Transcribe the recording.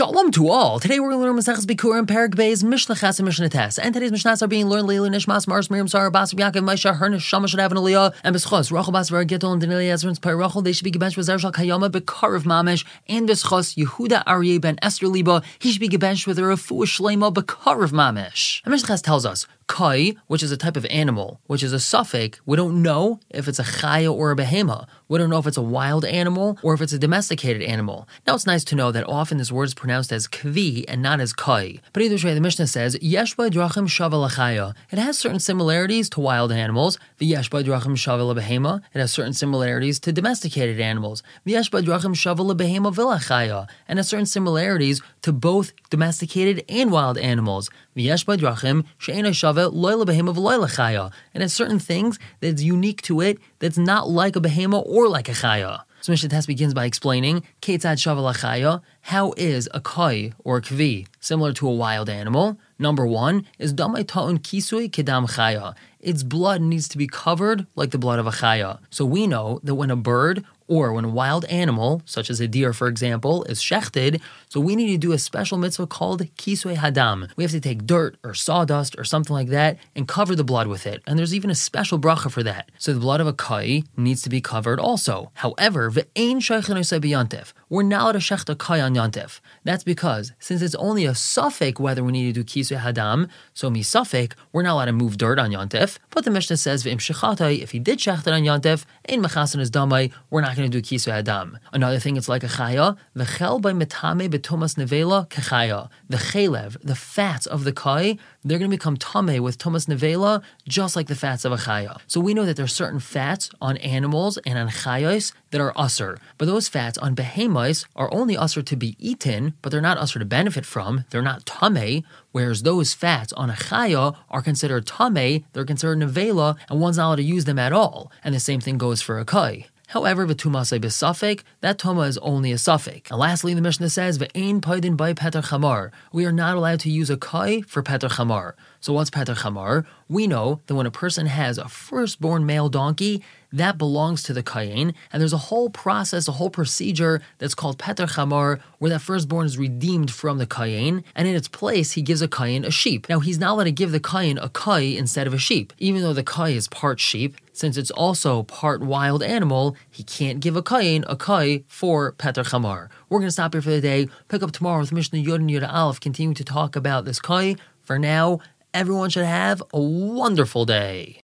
Shalom to all. Today we're going to learn Maseches Bikkurim, Perek Beis, Mishnah Ches, and Mishnah Tes. And today's Mishnahs are being learned Leilu Nishmas, Mars, Miriam, Sarah, Bas, Yaakov, Maisha, Hernish, Shama, Shadav, and Aliyah, and Beschos, Rachel, Bas, Var, Gittel, and Danili, Ezra, and Rachel. They should be gebenched with Zershal Kayama, Bekarav Mamish, and Beschos, Yehuda Aryeh ben Esther Liba. He should be gebenched with a Refu Shlema, Bekarav Mamish. And Mishnah Ches tells us, Kai, which is a type of animal, which is a safek, we don't know if it's a chaya or a behema. We don't know if it's a wild animal or if it's a domesticated animal. Now it's nice to know that often this word is pronounced as kvi and not as kai. But either way, the Mishnah says, Yeshba drachim shavalachaya. It has certain similarities to wild animals. The Yeshba drachim shavala behema. It has certain similarities to domesticated animals. The Yeshba drachim shavala behema vilachaya. And has certain similarities to both domesticated and wild animals. The Yeshba drachim she'ena shava loyla behema v'loyla chaya. And it's certain things that's unique to it that's not like a behema or like a chaya. So Mishnah Tes begins by explaining Ketzad Shavala Chaya, how is a kai or a kvi similar to a wild animal? Number one is Damai Ta'un Kisui Kedam Chaya. Its blood needs to be covered like the blood of a chaya. So we know that when a bird or when a wild animal, such as a deer for example, is shechted, so we need to do a special mitzvah called kisui hadam. We have to take dirt or sawdust or something like that and cover the blood with it. And there's even a special bracha for that. So the blood of a kai needs to be covered also. However. We're not allowed to shech a kai on yantif. That's because since it's only a safek whether we need to do kisui hadam, so mi safek, we're not allowed to move dirt on yantif. But the Mishnah says if he did shech on yantif, is we're not do kisu adam. Another thing, it's like a chaya. The chel by metame betumas nevela kechaya. The chelev, the fats of the kai, they're going to become tame with tumas nevela, just like the fats of a chaya. So we know that there's certain fats on animals and on chayos that are usr, but those fats on behemoths are only usr to be eaten, but they're not usr to benefit from. They're not tame. Whereas those fats on a chaya are considered tame, they're considered nevela, and one's not allowed to use them at all. And the same thing goes for a kai. However, v'tumase b'safek, that tuma is only a safek. And lastly, the Mishnah says, v'ein paidin by peter chamar. We are not allowed to use a kai for peter chamar. So what's peter chamar? We know that when a person has a firstborn male donkey, that belongs to the kayin, and there's a whole process, a whole procedure that's called peter where that firstborn is redeemed from the kayin, and in its place he gives a kayin a sheep. Now he's not allowed to give the kayin a kai instead of a sheep, even though the kai is part sheep. Since it's also part wild animal, he can't give a kayin a kai for peter. We're going to stop here for the day. Pick up tomorrow with Mishnah Yod and Yud Aleph, continuing to talk about this kai. For now, everyone should have a wonderful day.